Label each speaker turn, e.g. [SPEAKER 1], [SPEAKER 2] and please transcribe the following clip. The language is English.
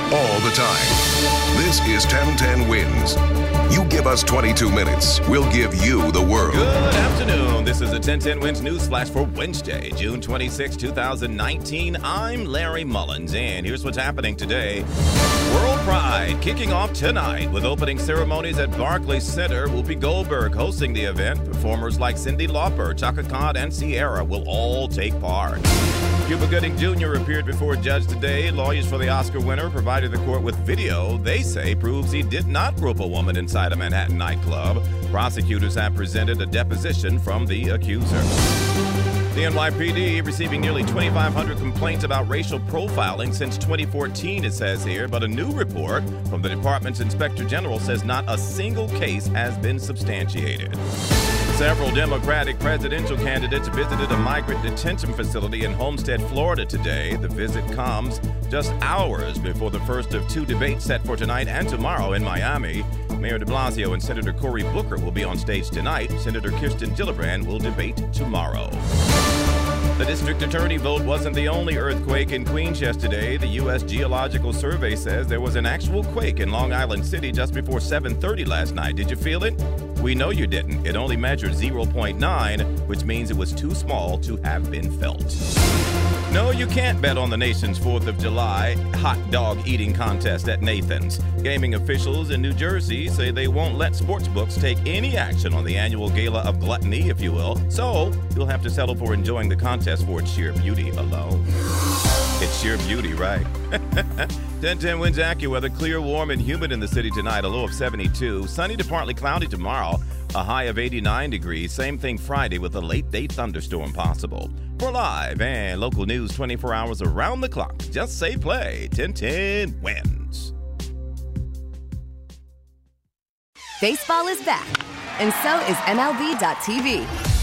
[SPEAKER 1] all the time. This is 1010 Wins. Give us 22 minutes, we'll give you the world.
[SPEAKER 2] Good afternoon. This is a 1010 Wins News Flash for Wednesday, June 26, 2019. I'm Larry Mullins, and here's what's happening today. World Pride kicking off tonight with opening ceremonies at Barclays Center. Whoopi Goldberg hosting the event. Performers like Cyndi Lauper, Chaka Khan, and Ciara will all take part. Cuba Gooding Jr. appeared before a judge today. Lawyers for the Oscar winner provided the court with video they say proves he did not rope a woman inside a Manhattan nightclub. Prosecutors have presented a deposition from the accuser. The NYPD receiving nearly 2,500 complaints about racial profiling since 2014, it says here, but a new report from the department's inspector general says not a single case has been substantiated. Several Democratic presidential candidates visited a migrant detention facility in Homestead, Florida today. The visit comes just hours before the first of two debates set for tonight and tomorrow in Miami. Mayor de Blasio and Senator Cory Booker will be on stage tonight. Senator Kirsten Gillibrand will debate tomorrow. The district attorney vote wasn't the only earthquake in Queens yesterday. The U.S. Geological Survey says there was an actual quake in Long Island City just before 7:30 last night. Did you feel it? We know you didn't. It only measured 0.9, which means it was too small to have been felt. No, you can't bet on the nation's 4th of July hot dog eating contest at Nathan's. Gaming officials in New Jersey say they won't let sportsbooks take any action on the annual gala of gluttony, if you will. So, you'll have to settle for enjoying the contest for its sheer beauty alone. Sheer beauty, right? 1010 Wins AccuWeather, clear, warm, and humid in the city tonight, a low of 72. Sunny to partly cloudy tomorrow, a high of 89 degrees. Same thing Friday with a late day thunderstorm possible. For live and local news 24 hours around the clock, just say play. 1010 wins.
[SPEAKER 3] Baseball is back, and so is MLB.tv.